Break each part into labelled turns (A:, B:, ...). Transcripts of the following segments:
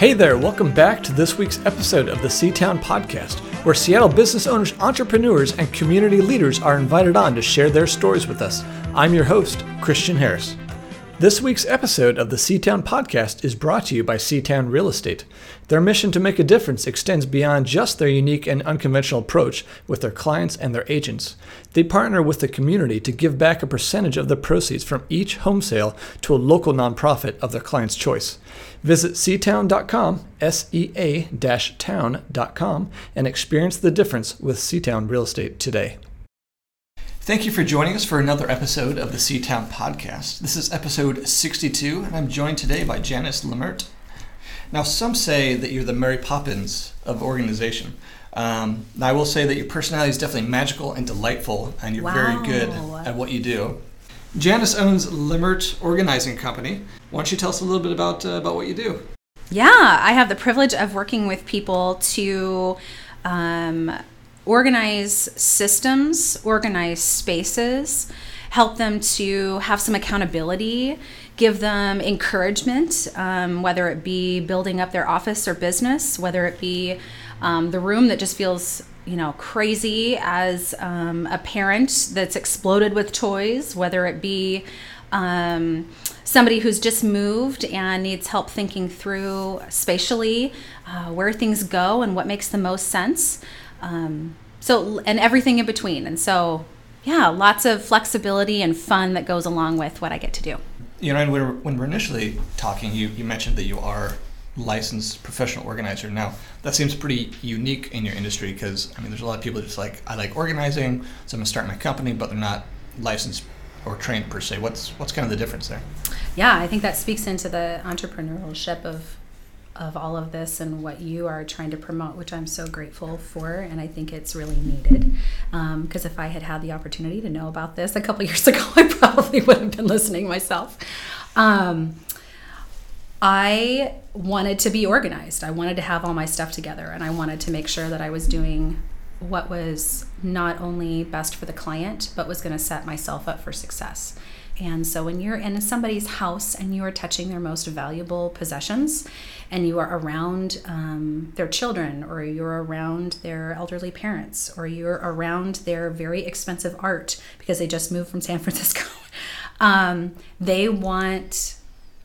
A: Hey there, welcome back to this week's episode of the Seatown Podcast, where Seattle business owners, entrepreneurs, and community leaders are invited on to share their stories with us. I'm your host, Christian Harris. This week's episode of the Seatown Podcast is brought to you by Seatown Real Estate. Their mission to make a difference extends beyond just their unique and unconventional approach with their clients and their agents. They partner with the community to give back a percentage of the proceeds from each home sale to a local nonprofit of their client's choice. Visit seatown.com, S E A town.com, and experience the difference with Seatown Real Estate today. Thank you for joining us for another episode of the Seatown Podcast. This is episode 62, and I'm joined today by Janis Lemert. Now, some say that you're the Mary Poppins of organization. Um, I will say that your personality is definitely magical and delightful, and you're wow. very good at what you do. Janis owns Lemert Organizing Company. Why don't you tell us a little bit about uh, about what you do?
B: Yeah, I have the privilege of working with people to um, organize systems, organize spaces, help them to have some accountability, give them encouragement, um, whether it be building up their office or business, whether it be um, the room that just feels you know crazy as um, a parent that's exploded with toys whether it be um, somebody who's just moved and needs help thinking through spatially uh, where things go and what makes the most sense um, so and everything in between and so yeah lots of flexibility and fun that goes along with what i get to do
A: you know and when we're, when we're initially talking you, you mentioned that you are licensed professional organizer. Now, that seems pretty unique in your industry because, I mean, there's a lot of people just like, I like organizing, so I'm going to start my company, but they're not licensed or trained per se. What's, what's kind of the difference there?
B: Yeah, I think that speaks into the entrepreneurship of of all of this and what you are trying to promote, which I'm so grateful for, and I think it's really needed. Because um, if I had had the opportunity to know about this a couple years ago, I probably would have been listening myself. Um, I wanted to be organized. I wanted to have all my stuff together and I wanted to make sure that I was doing what was not only best for the client, but was going to set myself up for success. And so when you're in somebody's house and you are touching their most valuable possessions and you are around um, their children or you're around their elderly parents or you're around their very expensive art because they just moved from San Francisco, um, they want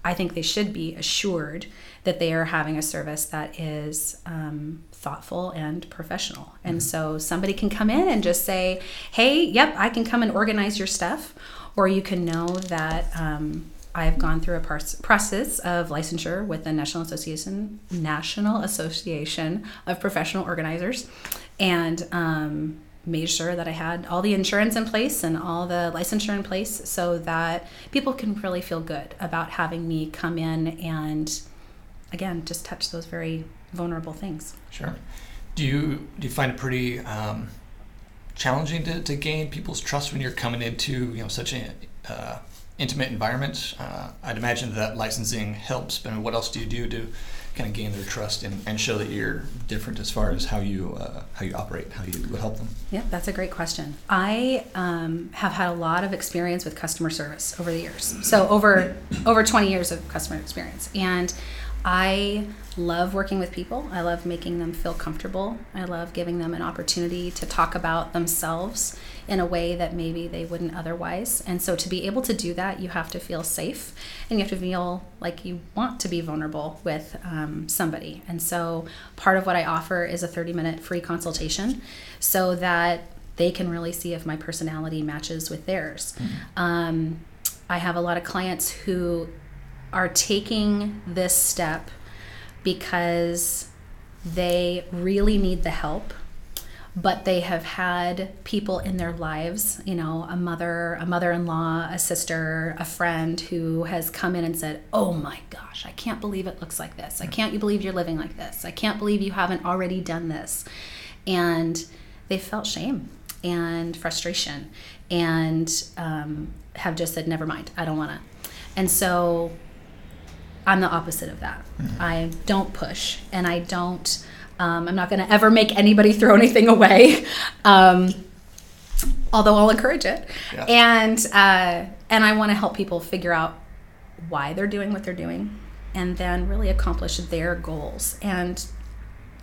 B: I think they should be assured that they are having a service that is um, thoughtful and professional. Mm-hmm. And so somebody can come in and just say, hey, yep, I can come and organize your stuff. Or you can know that um, I've gone through a process of licensure with the National Association National Association of Professional Organizers, and um, made sure that I had all the insurance in place and all the licensure in place so that people can really feel good about having me come in and again just touch those very vulnerable things.
A: Sure. Do you do you find it pretty um, challenging to, to gain people's trust when you're coming into you know such an uh, intimate environment? Uh, I'd imagine that licensing helps, but what else do you do to kind of gain their trust and, and show that you're different as far as how you uh, how you operate, how you would help them?
B: Yeah, that's a great question. I um, have had a lot of experience with customer service over the years. So over over 20 years of customer experience, and I love working with people. I love making them feel comfortable. I love giving them an opportunity to talk about themselves in a way that maybe they wouldn't otherwise. And so to be able to do that, you have to feel safe and you have to feel like you want to be vulnerable with um, somebody. And so part of what I offer is a 30 minute free consultation so that they can really see if my personality matches with theirs. Mm-hmm. Um, I have a lot of clients who are taking this step because they really need the help but they have had people in their lives you know a mother a mother-in-law a sister a friend who has come in and said oh my gosh i can't believe it looks like this. I can't you believe you're living like this. I can't believe you haven't already done this. And they felt shame and frustration and um, have just said never mind. I don't want to and so I'm the opposite of that. Mm-hmm. I don't push and I don't, um, I'm not going to ever make anybody throw anything away. Um, although I'll encourage it. Yeah. And, uh, and I want to help people figure out why they're doing what they're doing and then really accomplish their goals. And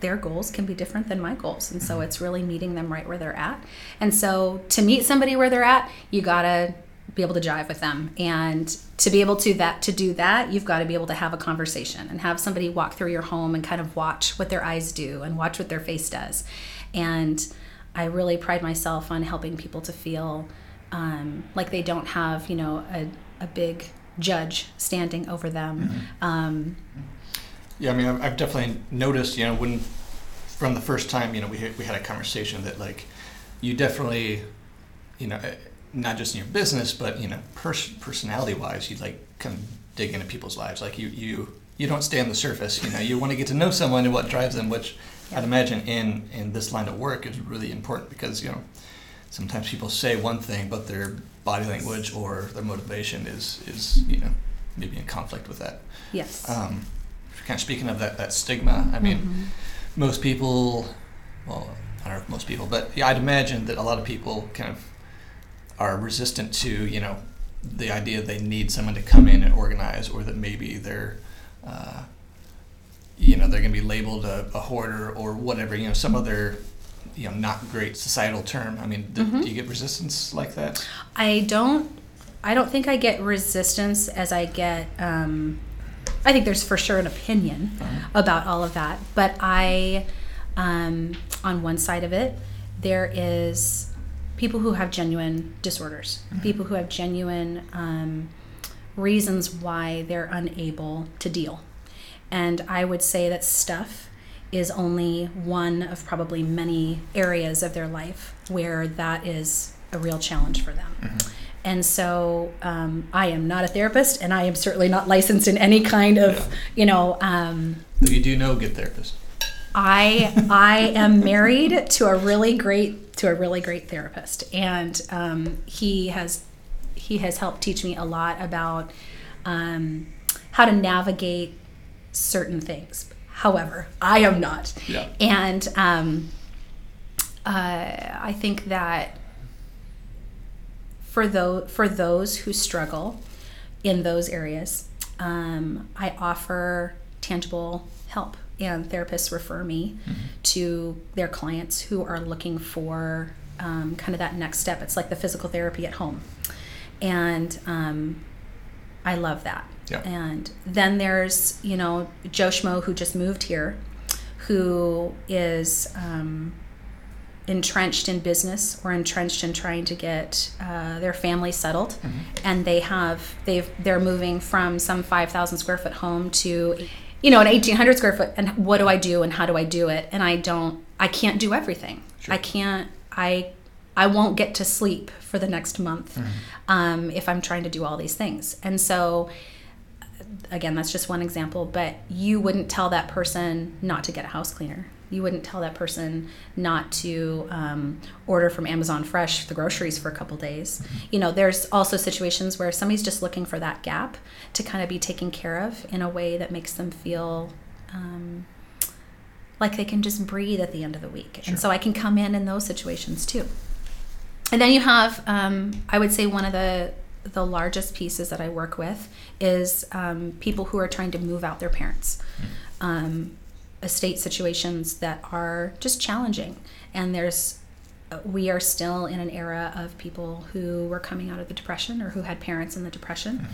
B: their goals can be different than my goals. And so it's really meeting them right where they're at. And so to meet somebody where they're at, you got to be able to jive with them. And to be able to that to do that you've got to be able to have a conversation and have somebody walk through your home and kind of watch what their eyes do and watch what their face does. And i really pride myself on helping people to feel um, like they don't have you know a, a big judge standing over them.
A: Mm-hmm.
B: um,
A: Yeah, I mean, I've definitely noticed, you know, when from the first time, you know, we had, we had a conversation that like you definitely, you know, not just in your business, but you know, pers- personality wise, you like kind of dig into people's lives. Like you you you don't stay on the surface. You know, you want to get to know someone and what drives them, which I'd imagine in in this line of work is really important because you know sometimes people say one thing, but their body language or their motivation is is you know maybe in conflict with that.
B: yes
A: Um, kind of speaking of that, that stigma, I mean,
B: Mhm.
A: most people, well, I don't know if most people, but yeah, I'd imagine that a lot of people kind of are resistant to, you know, the idea they need someone to come in and organize, or that maybe they're, uh, you know, they're going to be labeled a, a hoarder or whatever, you know, some other, you know, not great societal term. I mean, do,
B: Mhm.
A: do you get resistance like that?
B: I don't. I don't think I get resistance as I get. Um, I think there's for sure an opinion about all of that, but I, um, on one side of it, there is people who have genuine disorders, people who have genuine um, reasons why they're unable to deal, and I would say that stuff is only one of probably many areas of their life where that is a real challenge for them. And so um, I am not a therapist, and I am certainly not licensed in any kind of,
A: Yeah.
B: you know. Um,
A: you do know good therapists.
B: I I am married to a really great to a really great therapist, and um, he has he has helped teach me a lot about um, how to navigate certain things. However, I am not,
A: Yeah.
B: and um, uh, I think that for those for those who struggle in those areas, um, I offer tangible help, and therapists refer me to their clients who are looking for um, kind of that next step. It's like the physical therapy at home, and um, I love that.
A: Yeah.
B: And then there's you know Joe Schmo who just moved here, who is um, entrenched in business or entrenched in trying to get uh, their family settled and they have they've they're moving from some 5000 square foot home to you know an 1800 square foot and what do i do and how do i do it? And i don't i can't do everything.
A: Sure.
B: i can't i i won't get to sleep for the next month um, if i'm trying to do all these things. And so again that's just one example but you wouldn't tell that person not to get a house cleaner you wouldn't tell that person not to um, order from amazon fresh the groceries for a couple days. You know there's also situations where somebody's just looking for that gap to kind of be taken care of in a way that makes them feel um, like they can just breathe at the end of the week.
A: Sure.
B: and so i can come in in those situations too. And then you have, um, I would say, one of the the largest pieces that I work with is um, people who are trying to move out their parents. Um, estate situations that are just challenging, and there's we are still in an era of people who were coming out of the depression or who had parents in the depression,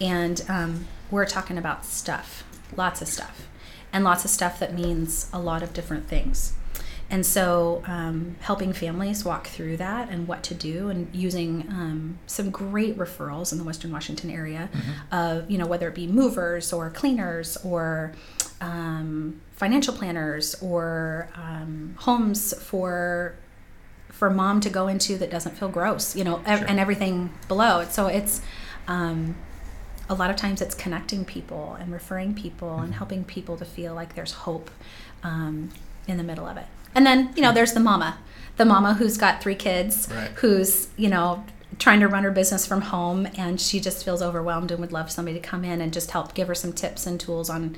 B: and um, we're talking about stuff, lots of stuff, and lots of stuff that means a lot of different things. And so, um, helping families walk through that and what to do, and using um, some great referrals in the Western Washington area, of you know whether it be movers or cleaners or um, financial planners or um, homes for for mom to go into that doesn't feel gross, you know, ev-
A: Sure.
B: and everything below. So it's um, a lot of times it's connecting people and referring people
A: Mm-hmm.
B: and helping people to feel like there's hope um, in the middle of it. And then you know there's the mama, the mama who's got three kids,
A: Right.
B: who's you know trying to run her business from home and she just feels overwhelmed and would love somebody to come in and just help give her some tips and tools on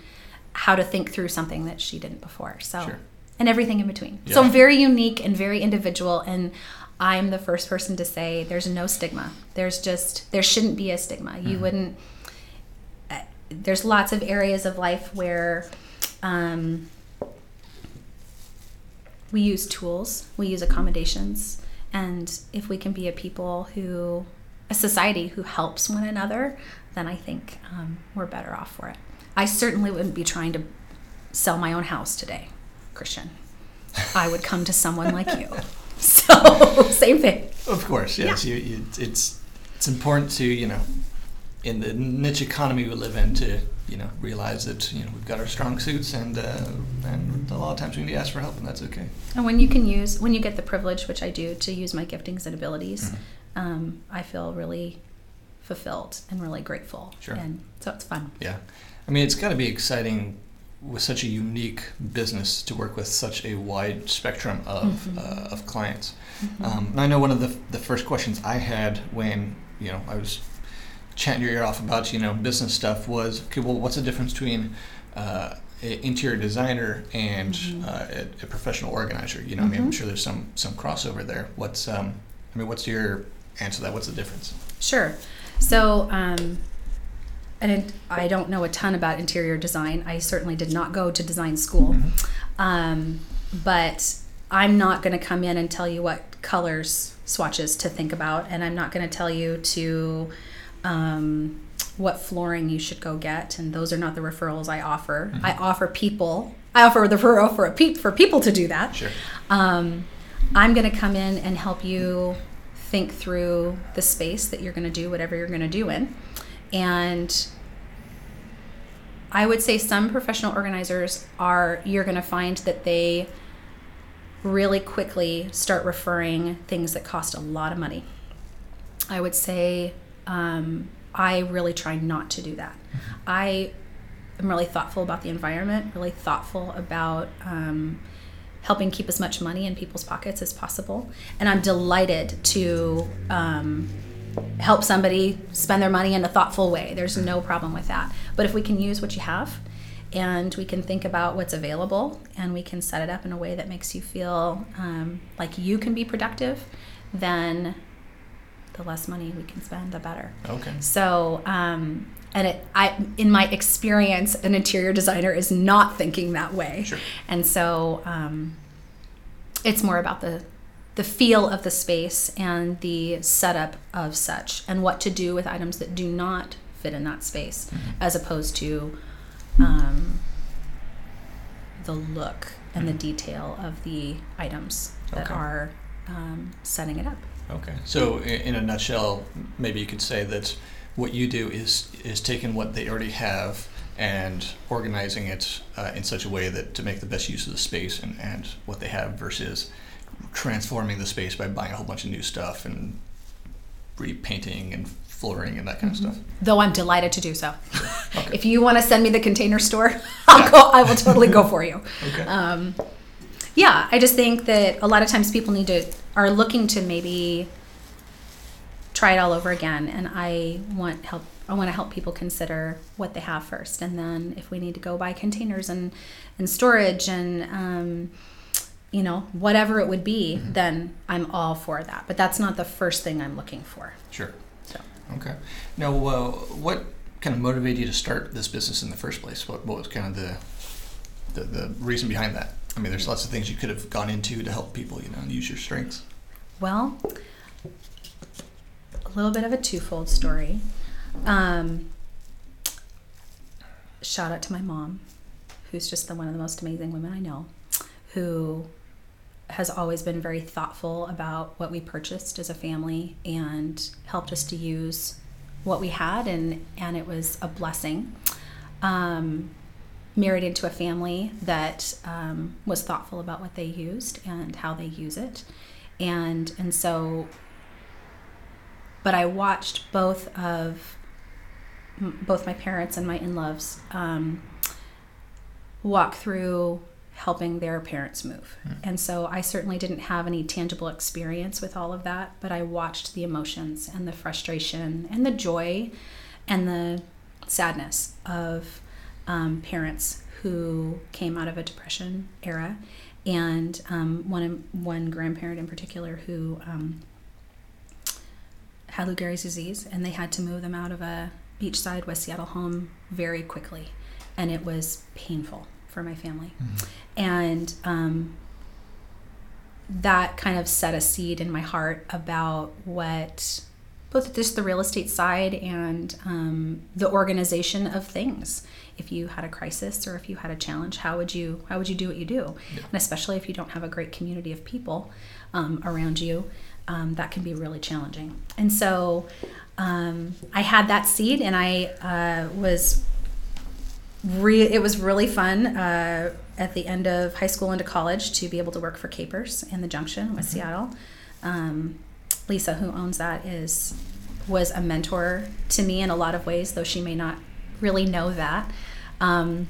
B: how to think through something that she didn't before. So
A: Sure.
B: and everything in between. So
A: Yeah.
B: very unique and very individual and I'm the first person to say there's no stigma. There's just there shouldn't be a stigma. You wouldn't there's lots of areas of life where um, we use tools, we use accommodations, and if we can be a people who, a society who helps one another, then I think um, we're better off for it. I certainly wouldn't be trying to sell my own house today, Christian. I would come to someone like you. So same thing.
A: Of course, yes. Yeah. You, you, it's it's important to you know, in the niche economy we live in, to you know realize that you know we've got our strong suits and uh, and a lot of times we need to ask for help and that's okay.
B: And when you can use when you get the privilege, which I do, to use my giftings and abilities, mm-hmm. um, I feel really fulfilled and really grateful.
A: Sure.
B: And so it's fun.
A: Yeah, I mean it's got to be exciting with such a unique business to work with such a wide spectrum of, mm-hmm. uh, of clients. Mm-hmm. Um, and I know one of the, the first questions I had when you know I was chatting your ear off about you know business stuff was okay. Well, what's the difference between uh, an interior designer and mm-hmm. uh, a, a, professional organizer? You know, I mean, I'm mm-hmm. sure there's some some crossover there. What's um, I mean, what's your answer to that? What's the difference?
B: Sure. So. Um, and I don't know a ton about interior design. I certainly did not go to design school. Mm-hmm. Um, but I'm not going to come in and tell you what colors swatches to think about, and I'm not going to tell you to um, what flooring you should go get. And those are not the referrals I offer. Mm-hmm. I offer people. I offer the referral for a pe- for people to do that.
A: Sure.
B: Um, I'm going to come in and help you think through the space that you're going to do whatever you're going to do in and I would say some professional organizers are, you're going to find that they really quickly start referring things that cost a lot of money. I would say um, I really try not to do that. I am really thoughtful about the environment, really thoughtful about um, helping keep as much money in people's pockets as possible. And I'm delighted to um, help somebody spend their money in a thoughtful way. There's no problem with that. But if we can use what you have and we can think about what's available and we can set it up in a way that makes you feel um, like you can be productive, then the less money we can spend, the better.
A: Okay.
B: So, um, and it, I, in my experience, an interior designer is not thinking that way.
A: Sure.
B: And so, um, it's more about the the feel of the space and the setup of such, and what to do with items that do not fit in that space, mm-hmm. as opposed to um, the look and mm-hmm. the detail of the items that okay. are um, setting it up.
A: Okay. So, in a nutshell, maybe you could say that what you do is is taking what they already have and organizing it uh, in such a way that to make the best use of the space and, and what they have versus transforming the space by buying a whole bunch of new stuff and repainting and flooring and that kind mm-hmm. of stuff.
B: Though I'm delighted to do so. Okay. if you want to send me the container store, I'll yeah. go. I will totally go for you.
A: Okay.
B: Um, yeah, I just think that a lot of times people need to are looking to maybe try it all over again, and I want help. I want to help people consider what they have first, and then if we need to go buy containers and and storage and um, you know, whatever it would be, mm-hmm. then I'm all for that. But that's not the first thing I'm looking for.
A: Sure. So. Okay. Now, uh, what kind of motivated you to start this business in the first place? What, what was kind of the, the, the reason behind that? I mean, there's lots of things you could have gone into to help people, you know, and use your strengths.
B: Well, a little bit of a twofold story. Um, shout out to my mom, who's just the, one of the most amazing women I know, who has always been very thoughtful about what we purchased as a family and helped us to use what we had and and it was a blessing. Um, married into a family that um, was thoughtful about what they used and how they use it. And and so but i watched both of both my parents and my in-laws um, walk through helping their parents move. Mm. And so I certainly didn't have any tangible experience with all of that, but I watched the emotions and the frustration and the joy and the sadness of um, parents who came out of a depression era, and um, one one grandparent in particular who um, had Lou Gehrig's disease, and they had to move them out of a beachside West Seattle home very quickly, and it was painful for my family, mm-hmm. and um, that kind of set a seed in my heart about what both just the real estate side and um, the organization of things if you had a crisis or if you had a challenge how would you how would you do what you do yeah. and especially if you don't have a great community of people um, around you um, that can be really challenging and so um, i had that seed and i uh, was re- it was really fun uh, at the end of high school into college to be able to work for capers in the junction with mm-hmm. seattle um, lisa who owns that is was a mentor to me in a lot of ways though she may not really know that um,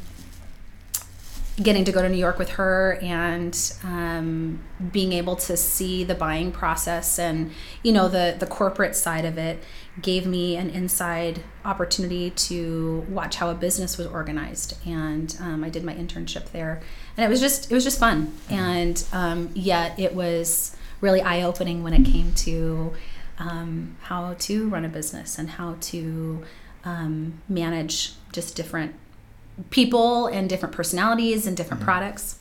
B: getting to go to New York with her and um, being able to see the buying process and you know the the corporate side of it gave me an inside opportunity to watch how a business was organized. And um, I did my internship there. And it was just it was just fun. And um, yet it was really eye opening when it came to um, how to run a business and how to um, manage just different people and different personalities and different mm-hmm. products.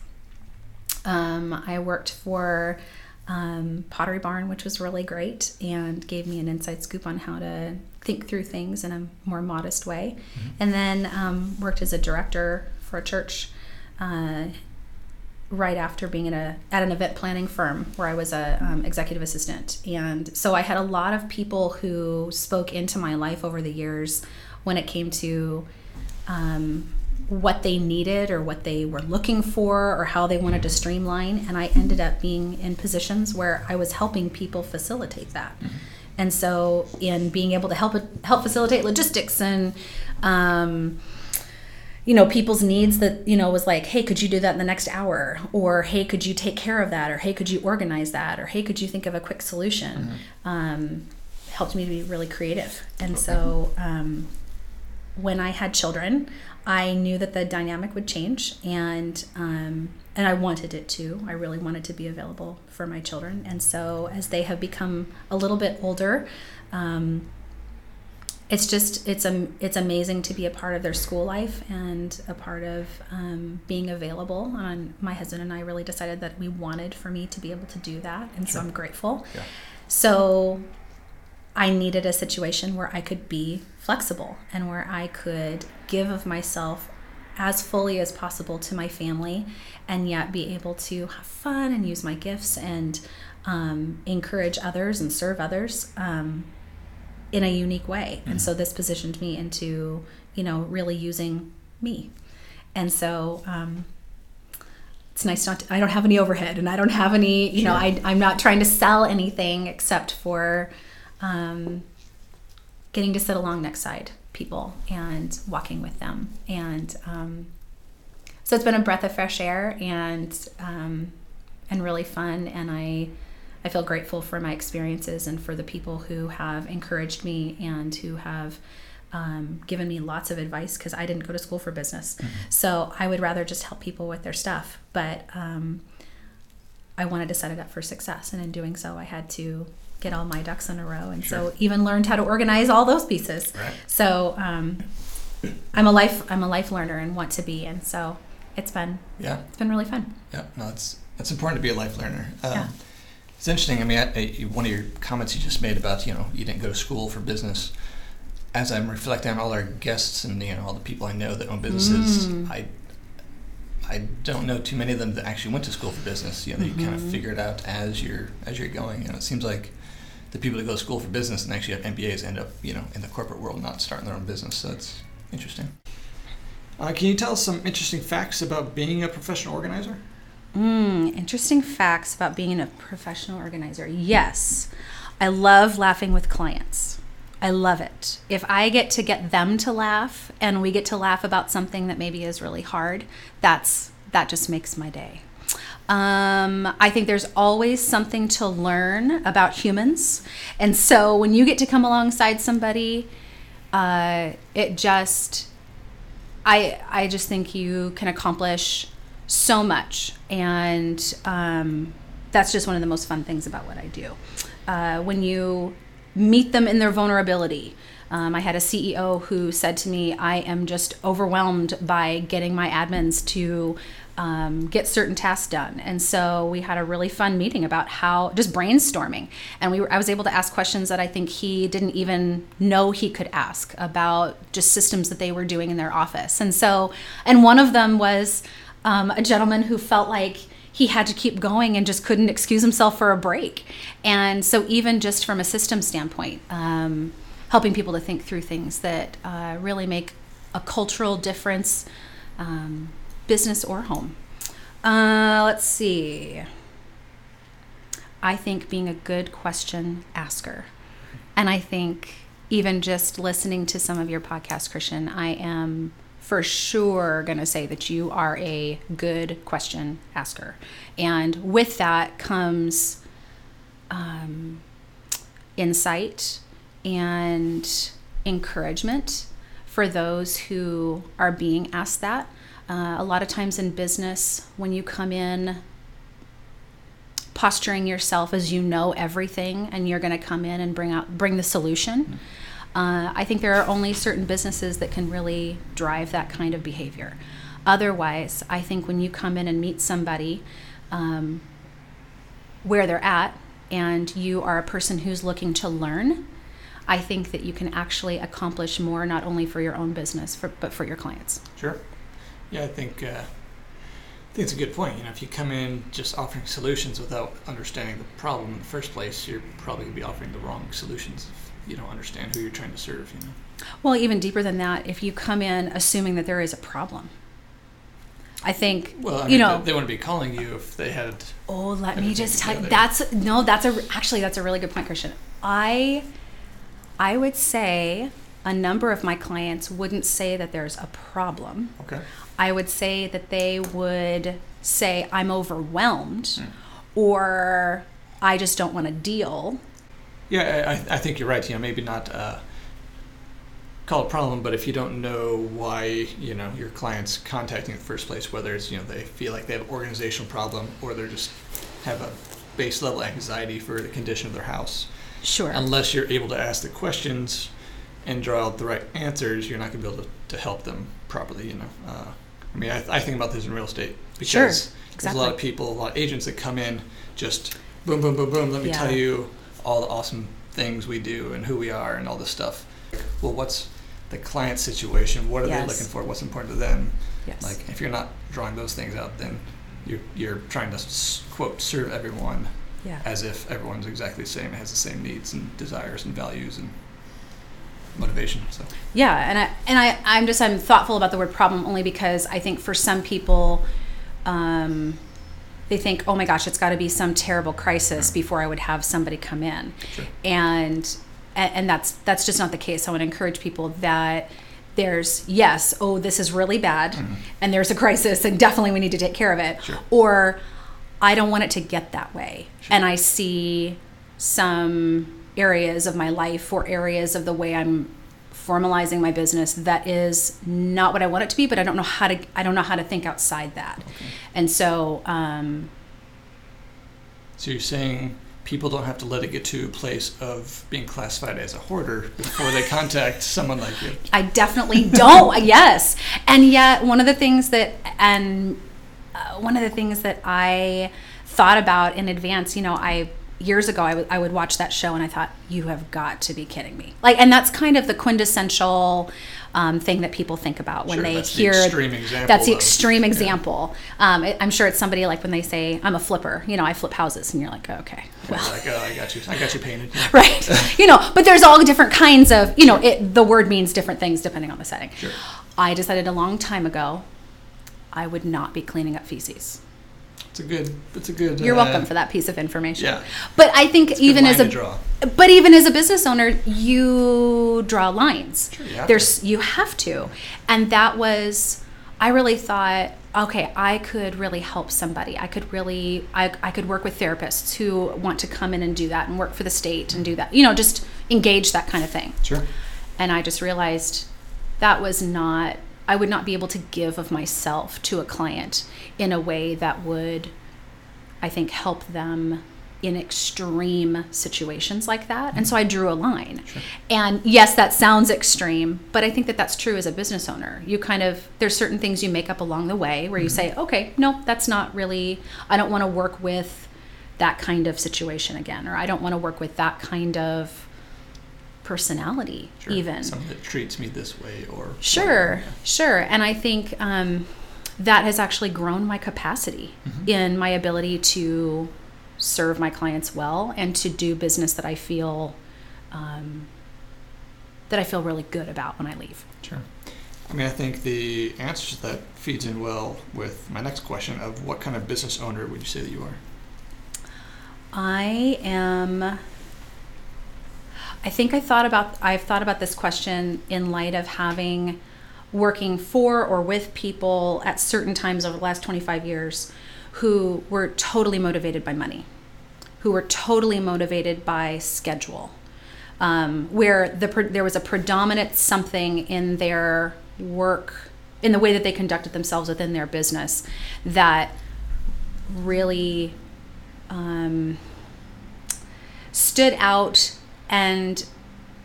B: Um, I worked for um, Pottery Barn, which was really great and gave me an inside scoop on how to think through things in a more modest way. Mm-hmm. And then um, worked as a director for a church uh, right after being at a at an event planning firm where I was a um, executive assistant. And so I had a lot of people who spoke into my life over the years when it came to um, what they needed or what they were looking for or how they wanted to streamline and i ended up being in positions where i was helping people facilitate that mm-hmm. and so in being able to help help facilitate logistics and um, you know people's needs that you know was like hey could you do that in the next hour or hey could you take care of that or hey could you organize that or hey could you think of a quick solution mm-hmm. um, helped me to be really creative and okay. so um, when i had children I knew that the dynamic would change, and um, and I wanted it to. I really wanted to be available for my children, and so as they have become a little bit older, um, it's just it's a it's amazing to be a part of their school life and a part of um, being available. And my husband and I really decided that we wanted for me to be able to do that, and sure. so I'm grateful. Yeah. So I needed a situation where I could be flexible and where I could give of myself as fully as possible to my family and yet be able to have fun and use my gifts and um, encourage others and serve others um, in a unique way. Mm-hmm. And so this positioned me into, you know, really using me. And so, um, it's nice not to, I don't have any overhead and I don't have any, you sure. know, I, I'm not trying to sell anything except for, um, getting to sit along next side people and walking with them. And um, so it's been a breath of fresh air and um, and really fun. And I I feel grateful for my experiences and for the people who have encouraged me and who have um, given me lots of advice because I didn't go to school for business. Mm-hmm. So I would rather just help people with their stuff. But um, I wanted to set it up for success. And in doing so, I had to get all my ducks in a row and sure. so even learned how to organize all those pieces right. so um, i'm a life i'm a life learner and want to be and so it's been yeah it's been really fun
A: yeah no it's it's important to be a life learner um, yeah. it's interesting i mean I, I, one of your comments you just made about you know you didn't go to school for business as i'm reflecting on all our guests and you know all the people i know that own businesses mm. i I don't know too many of them that actually went to school for business. You know, mm-hmm. you kind of figure it out as you're as you're going. You know, it seems like the people that go to school for business and actually have MBAs end up, you know, in the corporate world, not starting their own business. So it's interesting. Uh, can you tell us some interesting facts about being a professional organizer?
B: Mm, interesting facts about being a professional organizer. Yes, I love laughing with clients. I love it. If I get to get them to laugh and we get to laugh about something that maybe is really hard, that's that just makes my day. Um, I think there's always something to learn about humans. And so when you get to come alongside somebody, uh, it just, I, I just think you can accomplish so much. And um, that's just one of the most fun things about what I do. Uh, when you meet them in their vulnerability. Um, I had a CEO who said to me, I am just overwhelmed by getting my admins to um, get certain tasks done. And so we had a really fun meeting about how just brainstorming. And we were, I was able to ask questions that I think he didn't even know he could ask about just systems that they were doing in their office. And so, and one of them was um, a gentleman who felt like he had to keep going and just couldn't excuse himself for a break. And so, even just from a system standpoint, um, helping people to think through things that uh, really make a cultural difference, um, business or home. Uh, let's see. I think being a good question asker. And I think even just listening to some of your podcasts, Christian, I am for sure going to say that you are a good question asker. And with that comes um, insight and encouragement for those who are being asked that. Uh, a lot of times in business, when you come in posturing yourself as you know everything and you're going to come in and bring out bring the solution. Mm-hmm. Uh, I think there are only certain businesses that can really drive that kind of behavior. Otherwise, I think when you come in and meet somebody um, where they're at and you are a person who's looking to learn, I think that you can actually accomplish more not only for your own business for, but for your clients.
A: Sure. Yeah, I think uh, I think it's a good point. You know, if you come in just offering solutions without understanding the problem in the first place, you're probably going to be offering the wrong solutions if you don't understand who you're trying to serve. You know.
B: Well, even deeper than that, if you come in assuming that there is a problem. I think
A: well, I mean,
B: you know
A: they, they wouldn't be calling you if they had.
B: Oh, let me just tell you. That's no, that's a actually that's a really good point, Christian. I I would say a number of my clients wouldn't say that there's a problem.
A: Okay.
B: I would say that they would say, I'm overwhelmed, mm. or I just don't want to deal.
A: Yeah, I, I think you're right. You know, maybe not uh, call it a problem, but if you don't know why, you know, your client's contacting in the first place, whether it's, you know, they feel like they have an organizational problem or they're just have a base level anxiety for the condition of their house.
B: Sure.
A: Unless you're able to ask the questions and draw out the right answers, you're not going to be able to, to help them properly, you know. Uh, I mean, I, I think about this in real estate because
B: sure,
A: exactly. there's a lot of people, a lot of agents that come in just boom, boom, boom, boom. Let me yeah. tell you all the awesome things we do and who we are and all this stuff. Well, what's the client situation? What are yes. they looking for? What's important to them?
B: Yes.
A: Like, if you're not drawing those things out, then you're, you're trying to quote serve everyone
B: yeah.
A: as if everyone's exactly the same, has the same needs and desires and values and motivation. So
B: yeah, and I and I I'm just I'm thoughtful about the word problem only because I think for some people. Um, they think, oh my gosh, it's got to be some terrible crisis before I would have somebody come in,
A: sure.
B: and and that's that's just not the case. I want to encourage people that there's yes, oh this is really bad, mm-hmm. and there's a crisis, and definitely we need to take care of it,
A: sure.
B: or I don't want it to get that way, sure. and I see some areas of my life or areas of the way I'm formalizing my business that is not what I want it to be, but I don't know how to I don't know how to think outside that. Okay. And so um,
A: So you're saying people don't have to let it get to a place of being classified as a hoarder before they contact someone like you.
B: I definitely don't. yes. And yet one of the things that and uh, one of the things that I thought about in advance, you know, I years ago I, w- I would watch that show and I thought, you have got to be kidding me. Like, and that's kind of the quintessential um, thing that people think about when
A: sure,
B: they
A: that's
B: hear.
A: The extreme example
B: that's the
A: of,
B: extreme example. Yeah. Um, I'm sure it's somebody like when they say, I'm a flipper, you know, I flip houses, and you're like, okay,
A: well. Like, oh, I got you. I got you painted.
B: Yeah. right. you know, but there's all different kinds of, you know, it, the word means different things depending on the setting.
A: Sure.
B: I decided a long time ago I would not be cleaning up feces.
A: It's a good. It's a good.
B: You're uh, welcome for that piece of information.
A: Yeah.
B: But I think even as a but even as a business owner, you draw lines.
A: Sure, you
B: There's
A: to.
B: you have to, and that was I really thought okay i could really help somebody i could really I, I could work with therapists who want to come in and do that and work for the state and do that you know just engage that kind of thing
A: sure
B: and i just realized that was not I would not be able to give of myself to a client in a way that would, I think, help them in extreme situations like that. And so I drew a line.
A: Sure.
B: And yes, that sounds extreme, but I think that that's true as a business owner. You kind of, there's certain things you make up along the way where you mm-hmm. say, okay, no, that's not really, I don't want to work with that kind of situation again, or I don't want to work with that kind of personality,
A: Sure.
B: even.
A: Someone that treats me this way or.
B: Sure, sure. And I think um, that has actually grown my capacity
A: Mm-hmm.
B: in my ability to serve my clients well and to do business that I feel um, that I feel really good about when I leave.
A: Sure. I mean, I think the answer to that feeds in well with my next question of what kind of business owner would you say that you are?
B: I am. I think I thought about I've thought about this question in light of having working for or with people at certain times over the last 25 years who were totally motivated by money, who were totally motivated by schedule, um, where the there was a predominant something in their work, in the way that they conducted themselves within their business, that really um, stood out and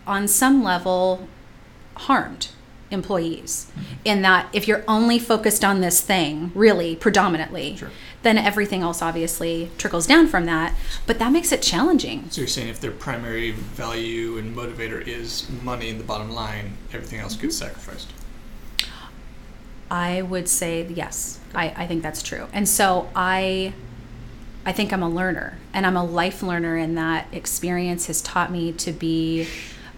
B: on some level harmed employees mm-hmm. in that if you're only focused on this thing really predominantly
A: Sure.
B: then everything else obviously trickles down from that but that makes it challenging
A: So you're saying if their primary value and motivator is money in the bottom line, everything else gets mm-hmm. sacrificed.
B: I would say yes. I, I think that's true. And so I I think I'm a learner and I'm a life learner and that experience has taught me to be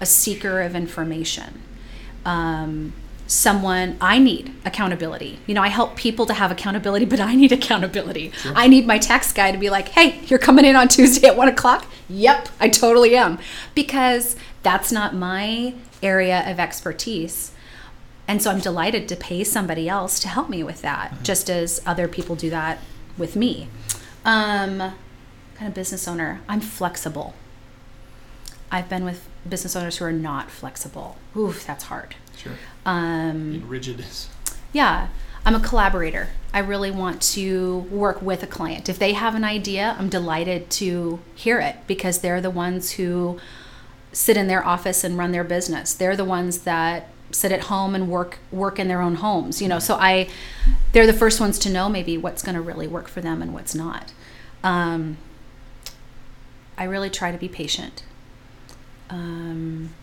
B: a seeker of information. Um, someone I need accountability. You know, I help people to have accountability, but I need accountability. I need my tax guy to be like, hey, you're coming in on Tuesday at one o'clock? Yep, I totally am. Because that's not my area of expertise. And so I'm delighted to pay somebody else to help me with that, just as other people do that with me. Um, kind of business owner, I'm flexible. I've been with business owners who are not flexible. Oof, that's hard.
A: Sure.
B: Um,
A: Being rigid is.
B: yeah, I'm a collaborator. I really want to work with a client. If they have an idea, I'm delighted to hear it because they're the ones who sit in their office and run their business. They're the ones that sit at home and work work in their own homes. You know, so I they're the first ones to know maybe what's going to really work for them and what's not. Um, I really try to be patient. Um,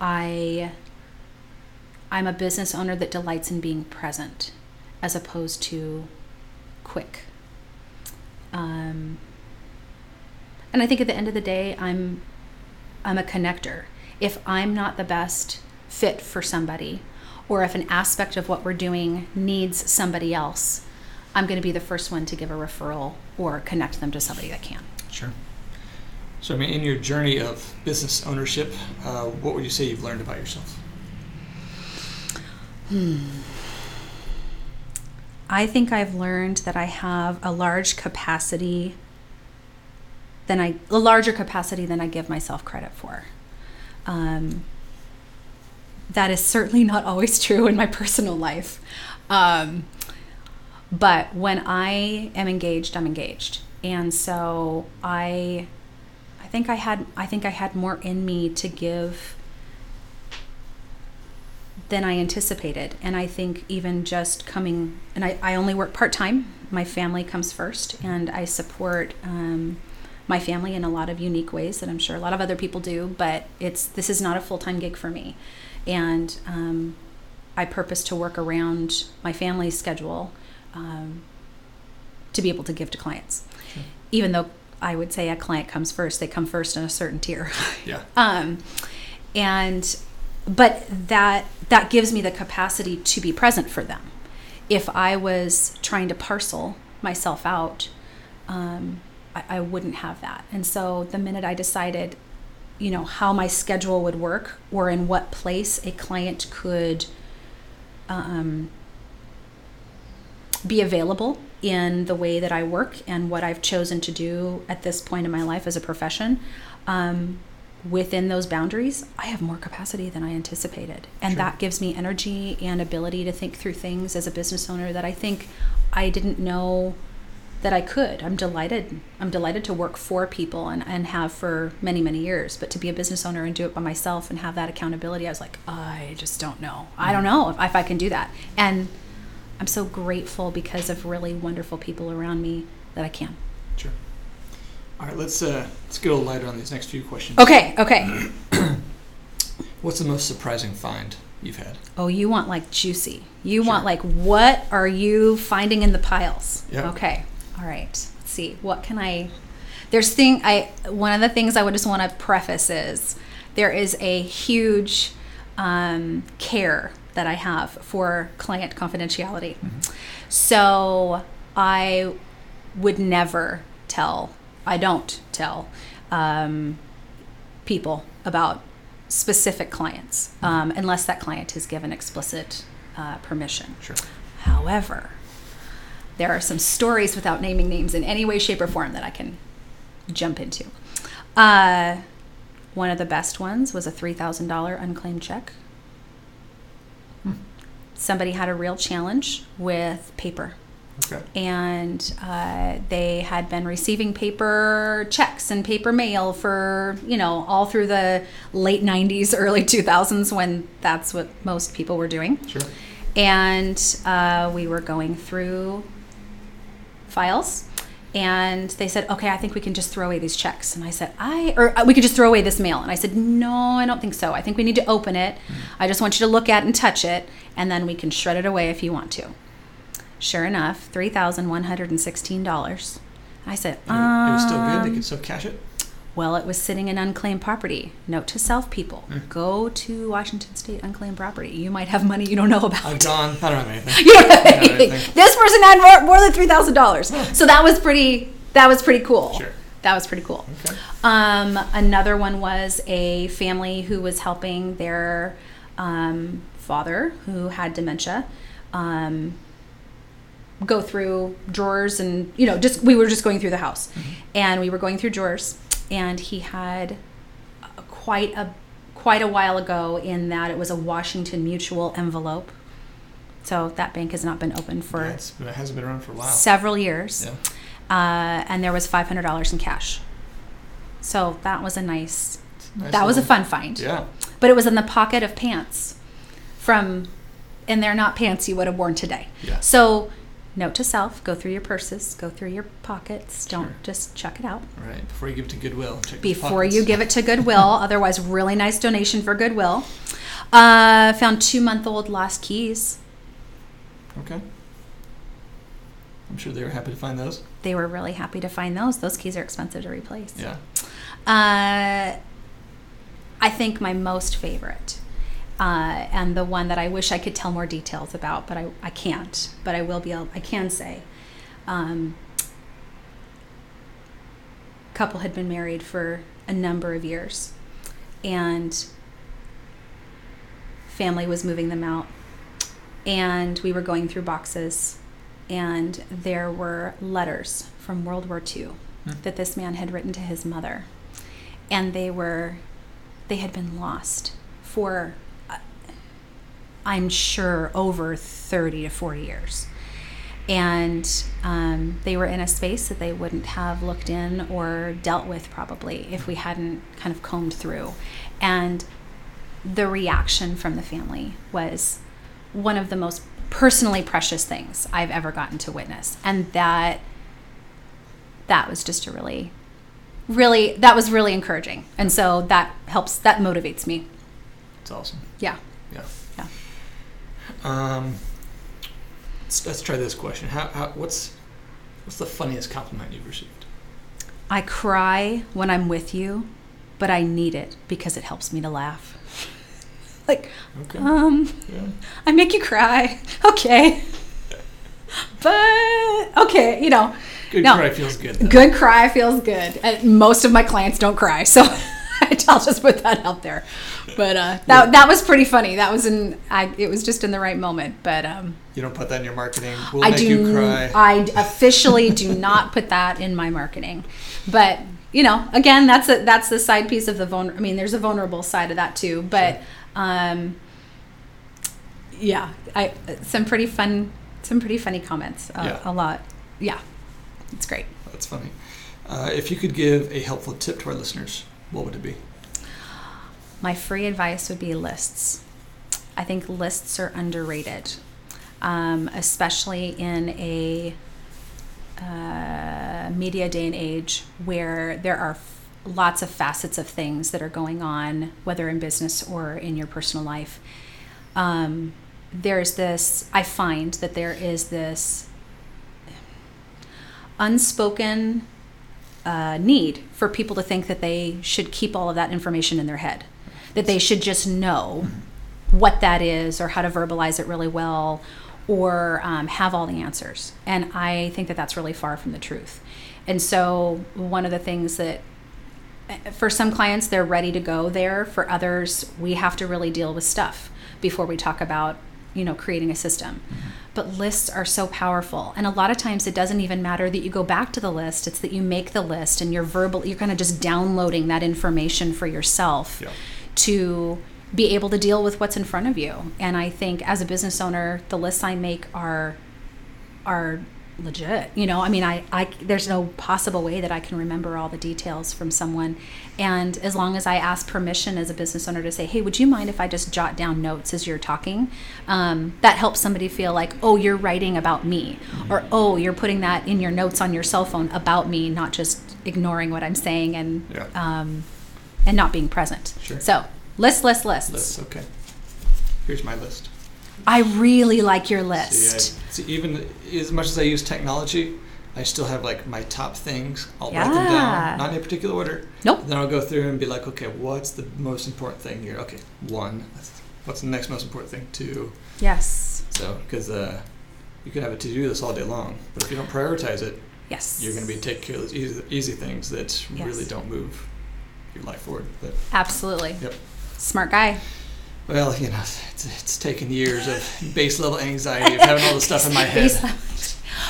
B: I I'm a business owner that delights in being present as opposed to quick. Um, and I think at the end of the day, I'm I'm a connector. If I'm not the best fit for somebody, or if an aspect of what we're doing needs somebody else, I'm going to be the first one to give a referral or connect them to somebody that can.
A: Sure. So, I mean, in your journey of business ownership, uh, what would you say you've learned about yourself? Hmm.
B: I think I've learned that I have a large capacity than I a larger capacity than I give myself credit for. Um, that is certainly not always true in my personal life. Um, but when I am engaged, I'm engaged. And so I I think I had I think I had more in me to give than I anticipated. And I think even just coming, and I, I only work part time, my family comes first, and I support um, my family in a lot of unique ways that I'm sure a lot of other people do, but it's this is not a full time gig for me. And um, I purpose to work around my family's schedule um, to be able to give to clients.
A: Sure.
B: Even though I would say a client comes first, they come first in a certain tier.
A: Yeah.
B: um, and but that that gives me the capacity to be present for them if i was trying to parcel myself out um, I, I wouldn't have that and so the minute i decided you know how my schedule would work or in what place a client could um, be available in the way that i work and what i've chosen to do at this point in my life as a profession um, within those boundaries, I have more capacity than I anticipated. And
A: Sure.
B: that gives me energy and ability to think through things as a business owner that I think I didn't know that I could. I'm delighted. I'm delighted to work for people and, and have for many, many years. But to be a business owner and do it by myself and have that accountability, I was like, I just don't know. I don't know if, if I can do that. And I'm so grateful because of really wonderful people around me that I can.
A: Sure. All right, let's uh, let's get a little lighter on these next few questions.
B: Okay, okay.
A: What's the most surprising find you've had?
B: Oh, you want like juicy. You
A: Sure.
B: want like what are you finding in the piles?
A: Yeah.
B: Okay. All right. Let's see. What can I There's thing I one of the things I would just want to preface is there is a huge um, care that I have for client confidentiality. So I would never tell, I don't tell um, people about specific clients um, unless that client has given explicit uh, permission.
A: Sure.
B: However, there are some stories without naming names in any way, shape, or form that I can jump into. Uh, one of the best ones was a $3,000 unclaimed check. Somebody had a real challenge with paper
A: Okay.
B: and uh, they had been receiving paper checks and paper mail for you know all through the late 90s early 2000s when that's what most people were doing
A: Sure.
B: and uh, we were going through files and they said okay i think we can just throw away these checks. And i said i or uh, we could just throw away this mail. And i said no i don't think so. I think we need to open it. I just want you to look at and touch it and then we can shred it away if you want to. Sure enough $3116 i said
A: it was still good. They
B: um,
A: could still cash it.
B: Well, it was sitting in unclaimed property. Note to self, people:
A: Mm.
B: go to Washington State unclaimed property. You might have money you don't know about.
A: I've gone. I don't have anything.
B: you don't have
A: I don't have
B: anything.
A: anything.
B: This person had more, more than three thousand dollars. So that was pretty. That was pretty cool.
A: Sure.
B: That was pretty cool.
A: Okay.
B: Um, another one was a family who was helping their um, father, who had dementia, um, go through drawers and you know just we were just going through the house, and we were going through drawers, and he had quite a quite a while ago in that it was a Washington Mutual envelope. So that bank has not been open for
A: Yeah, it hasn't been around for a while.
B: several years
A: Yeah.
B: uh, and there was five hundred dollars in cash. So that was a nice.
A: Nice
B: that was a fun find.
A: Yeah.
B: But it was in the pocket of pants, from, and they're not pants you would have worn today.
A: Yeah.
B: So, note to self: go through your purses, go through your pockets. Don't
A: Sure.
B: just chuck it out
A: right. Before you give it to Goodwill, check
B: before you give it to Goodwill. Otherwise, really nice donation for Goodwill. Uh, found two month old lost keys.
A: Okay. I'm sure they were happy to find those.
B: They were really happy to find those. Those keys are expensive to replace.
A: Yeah.
B: Uh, I think my most favorite, uh, and the one that I wish I could tell more details about, but I, I can't. But I will be. Able, I can say, um, couple had been married for a number of years, and family was moving them out, and we were going through boxes, and there were letters from World War II
A: Hmm.
B: that this man had written to his mother and they were they had been lost for i'm sure over 30 to 40 years. And um, they were in a space that they wouldn't have looked in or dealt with probably if we hadn't kind of combed through. And the reaction from the family was one of the most personally precious things i've ever gotten to witness. And that that was just a really really that was really encouraging. And so that helps that motivates me.
A: It's awesome.
B: yeah.
A: Um, let's, let's try this question. How, how what's what's the funniest compliment you've received?
B: i cry when i'm with you but i need it because it helps me to laugh like
A: Okay.
B: um
A: yeah.
B: i make you cry okay but okay you know
A: Good
B: no.
A: cry feels good. though.
B: good cry feels good and most of my clients don't cry so i'll just put that out there but uh, that, that was pretty funny that was in I, it was just in the right moment but um,
A: You don't put that in your marketing. We'll
B: I
A: make
B: do.
A: you cry.
B: I officially do not put that in my marketing, but you know, again, that's a that's the side piece of the vulner. I mean, there's a vulnerable side of that too, but um, yeah, I some pretty fun, some pretty funny comments. Uh,
A: Yeah.
B: A lot, yeah. It's great.
A: That's funny. Uh, if you could give a helpful tip to our listeners, what would it be?
B: My free advice would be lists. I think lists are underrated, um, especially in a uh, media day and age where there are f- lots of facets of things that are going on, whether in business or in your personal life. Um, there's this, I find that there is this unspoken uh, need for people to think that they should keep all of that information in their head, that they should just know what that is or how to verbalize it really well or um, have all the answers. And I think that that's really far from the truth. And so, one of the things that eh, for some clients, they're ready to go there. For others, we have to really deal with stuff before we talk about, you know, creating a system. But lists are so powerful. And a lot of times it doesn't even matter that you go back to the list. It's that you make the list and you're verbal, you're kind of just downloading that information for yourself
A: Yeah.
B: To be able to deal with what's in front of you. And I think as a business owner, the lists I make are are legit. You know, I mean, I, I there's no possible way that I can remember all the details from someone. And as long as I ask permission as a business owner to say, "Hey, would you mind if I just jot down notes as you're talking?" Um, that helps somebody feel like, "Oh, you're writing about me," or "Oh, you're putting that in your notes on your cell phone about me, not just ignoring what I'm saying and
A: Yeah.
B: um, and not being present."
A: Sure.
B: So list, list, lists.
A: List. Okay. Here's my list.
B: I really like your
A: See,
B: list.
A: I, see, even as much as I use technology, I still have like my top things. I'll write them down, not in a particular order.
B: Nope.
A: Then I'll go through and be like, okay, what's the most important thing here? Okay, one. What's the next most important thing? Two.
B: Yes.
A: So, because uh, you can have a to-do list all day long, but if you don't prioritize it,
B: Yes.
A: you're going to be taking care of those easy, easy things that
B: Yes.
A: really don't move your life forward. But
B: Absolutely.
A: Yep.
B: Smart guy.
A: well, you know, it's, it's taken years of base level anxiety of having all the stuff in my head.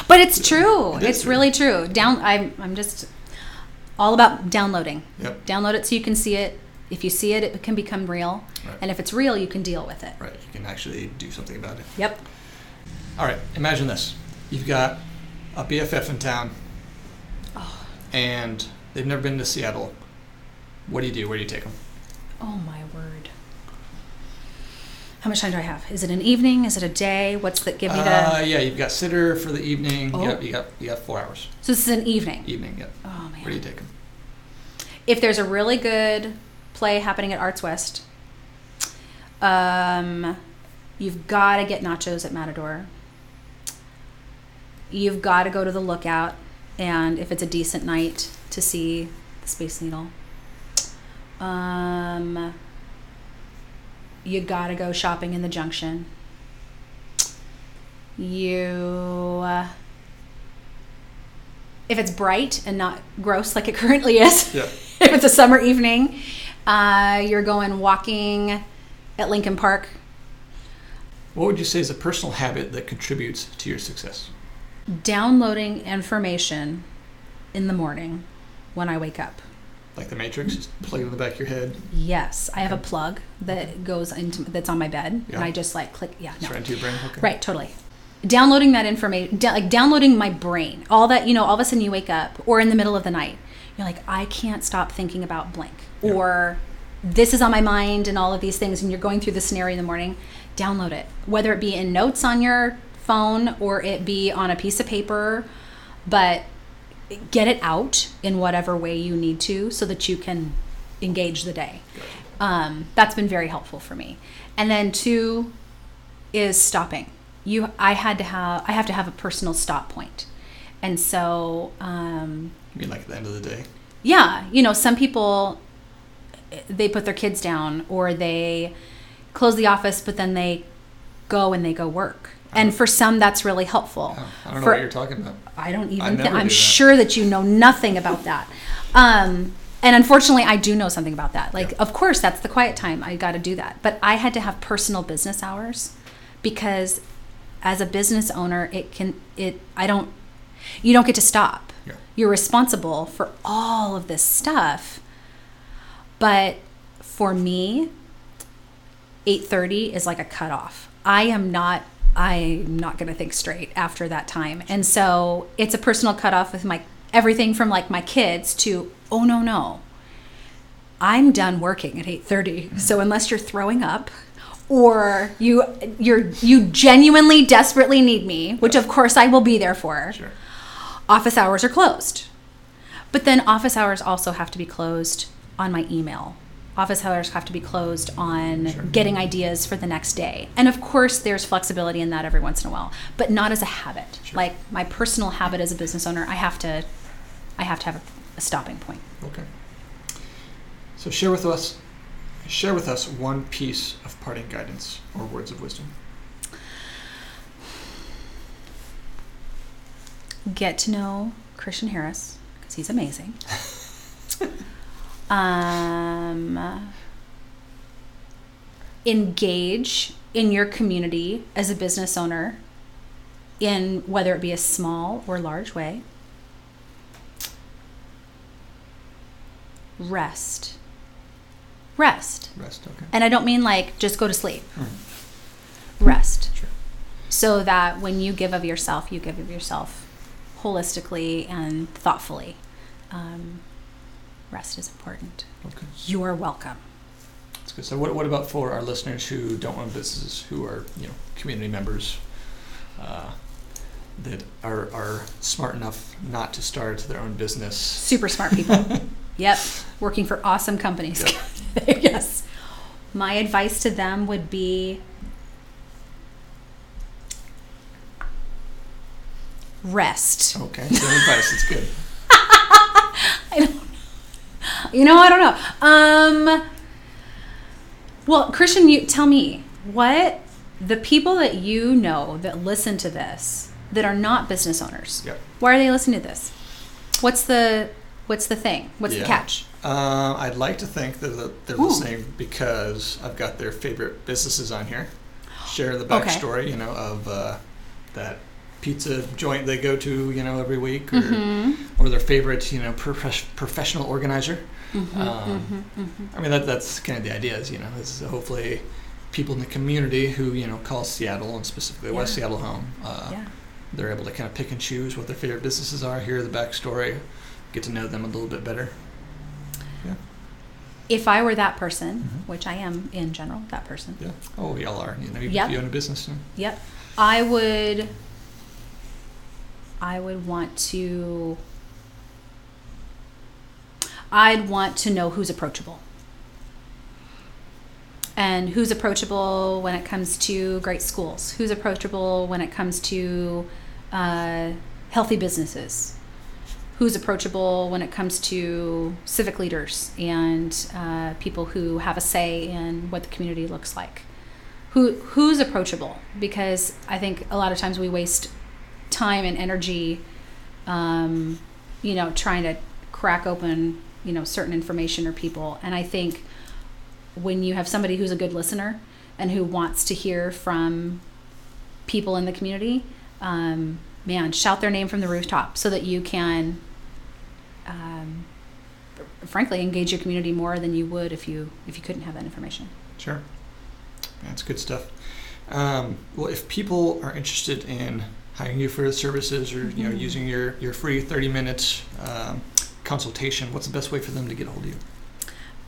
B: But it's true.
A: It
B: It's
A: true.
B: really true. Down. I'm. I'm just all about downloading.
A: Yep.
B: Download it so you can see it. If you see it, it can become real.
A: Right.
B: And if it's real, you can deal with it.
A: Right. You can actually do something about it.
B: Yep.
A: All right. Imagine this: you've got a BFF in town,
B: Oh.
A: and they've never been to Seattle. What do you do? Where do you take them?
B: Oh my word. How much time do I have? Is it an evening? Is it a day? What's the give me the?
A: Uh, yeah, you've got sitter for the evening.
B: Oh.
A: Yep, you got you got four hours.
B: so this is an evening.
A: Evening. Yep.
B: Oh man.
A: Where do you take them?
B: If there's a really good play happening at Arts West, um, you've got to get nachos at Matador. You've got to go to the Lookout, and if it's a decent night, to see the Space Needle. Um, you got to go shopping in the Junction. You. Uh, if it's bright and not gross like it currently is,
A: Yeah.
B: if it's a summer evening, uh, you're going walking at Lincoln Park.
A: What would you say is a personal habit that contributes to your success?
B: downloading information in the morning when I wake up.
A: Like the Matrix, just plug it in the back of your head,
B: Yes, I have a plug that goes into that's on my bed,
A: Yeah.
B: and I just like click. Yeah, no.
A: right into your brain. Okay.
B: Right, totally. Downloading that information, da- like downloading my brain, all that, you know, all of a sudden you wake up or in the middle of the night, you're like, I can't stop thinking about blank.
A: Yeah.
B: Or this is on my mind and all of these things, and you're going through the scenario in the morning, download it. Whether it be in notes on your phone or it be on a piece of paper, but get it out in whatever way you need to so that you can engage the day. Um, that's been very helpful for me. And then two is stopping. You, I had to have, I have to have a personal stop point, and so um,
A: You mean like at the end of the day?
B: yeah, you know, some people they put their kids down or they close the office, but then they go and they go work. And for some, that's really helpful.
A: Oh, I don't know
B: For-
A: what you're talking about.
B: I don't
A: I
B: even. I'm
A: that.
B: sure that you know nothing about that. Um, and unfortunately, I do know something about that. Like, of course, that's the quiet time. I got to do that. But I had to have personal business hours because, as a business owner, it can it. I don't. You don't get to stop.
A: Yeah.
B: You're responsible for all of this stuff. But for me, 8:30 is like a cutoff. I am not I'm not going to think straight after that time. And so it's a personal cutoff with my everything from like my kids to oh no no. I'm done working at 8:30. So unless you're throwing up or you you're you genuinely desperately need me, which of course I will be there for.
A: Sure.
B: Office hours are closed. But then office hours also have to be closed on my email. Office hours have to be closed on
A: Sure.
B: getting ideas for the next day. And of course, there's flexibility in that every once in a while, but not as a habit.
A: Sure.
B: Like my personal habit as a business owner, I have to, I have to have a, a stopping point.
A: Okay. So share with us, share with us one piece of parting guidance or words of wisdom.
B: Get to know Christian Harris because he's amazing. um, engage in your community as a business owner in whether it be a small or large way. Rest. Rest.
A: Rest. Okay.
B: And I don't mean like just go to sleep.
A: Mhm.
B: Rest.
A: Sure.
B: So that when you give of yourself, you give of yourself holistically and thoughtfully. Um, rest is important.
A: Okay.
B: You are welcome.
A: That's good. So what, what about for our listeners who don't own businesses, who are you know community members, uh, that are are smart enough not to start their own business?
B: Super smart people. yep. Working for awesome companies. yes. My advice to them would be rest.
A: Okay. Good advice. It's good.
B: You know, I don't know. Um Well, Christian, you tell me what the people that you know that listen to this that are not business owners.
A: Yep.
B: Why are they listening to this? What's the what's the thing? What's
A: Yeah.
B: the catch?
A: Uh, I'd like to think that they're
B: Ooh.
A: listening because I've got their favorite businesses on here, Share the
B: Okay.
A: backstory, you know, of uh, that pizza joint they go to, you know, every week, or
B: Mhm.
A: or their favorite, you know, prof- professional organizer.
B: Mhm,
A: Um,
B: mhm, mhm.
A: I mean, that that's kind of the idea, is you know, is hopefully people in the community who you know call Seattle and specifically West Seattle home. Uh,
B: Yeah.
A: They're able to kind of pick and choose what their favorite businesses are, hear the backstory, get to know them a little bit better. Yeah.
B: If I were that person,
A: Mhm.
B: which I am in general, that person.
A: Yeah. Oh, y'all are. You know, even
B: Yep.
A: if you own a business. you know.
B: Yep. I would I would want to I'd want to know who's approachable. And who's approachable when it comes to great schools? Who's approachable when it comes to uh, healthy businesses? Who's approachable when it comes to civic leaders and uh, people who have a say in what the community looks like? who who's approachable because I think a lot of times we waste time and energy um, you know trying to crack open you know certain information or people and I think when you have somebody who's a good listener and who wants to hear from people in the community um, man shout their name from the rooftop so that you can um, frankly engage your community more than you would if you if you couldn't have that information
A: Sure. That's good stuff. Um, well, if people are interested in hiring you for services or you know
B: Mhm.
A: using your, your free 30 minutes um, consultation, what's the best way for them to get a hold of you?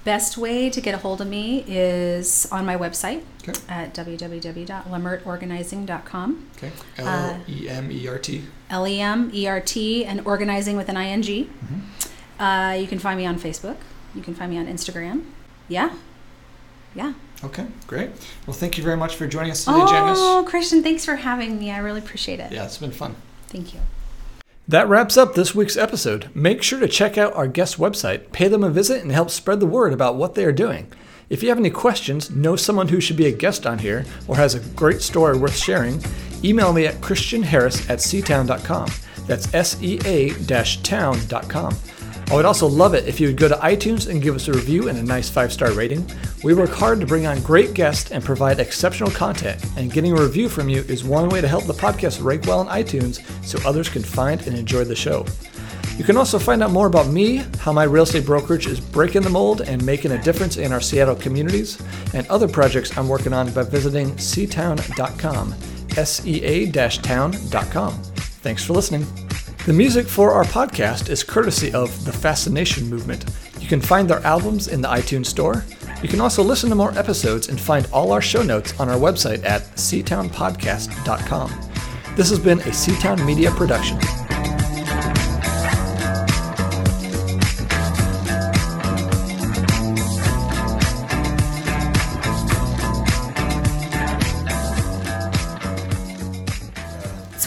B: Best way to get a hold of me is on my website
A: Okay.
B: at www.lemertorganizing.com.
A: Okay.
B: Uh,
A: L E M E R T.
B: L E M E R T and organizing with an I N G.
A: Mhm.
B: Uh, you can find me on Facebook. You can find me on Instagram. Yeah. Yeah.
A: Okay, great. Well, thank you very much for joining us today, Janis.
B: Oh, Christian, thanks for having me. I really appreciate it.
A: Yeah, it's been fun.
B: Thank you.
A: That wraps up this week's episode. Make sure to check out our guest website, pay them a visit, and help spread the word about what they are doing. If you have any questions, know someone who should be a guest on here, or has a great story worth sharing, email me at christianharris at seatown.com. That's S E A town.com. I would also love it if you would go to iTunes and give us a review and a nice five star rating. We work hard to bring on great guests and provide exceptional content, and getting a review from you is one way to help the podcast rank well on iTunes so others can find and enjoy the show. You can also find out more about me, how my real estate brokerage is breaking the mold and making a difference in our Seattle communities, and other projects I'm working on by visiting seatown.com. sea-town.com. Thanks for listening. The music for our podcast is courtesy of The Fascination Movement. You can find their albums in the iTunes Store. You can also listen to more episodes and find all our show notes on our website at seatownpodcast.com. This has been a Seatown Media production.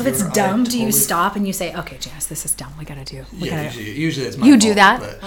B: So if it's dumb, do you stop and you say, "Okay, Janis, this is dumb. We gotta do. We
A: Yeah,
B: gotta."
A: usually, usually it's my
B: You do that?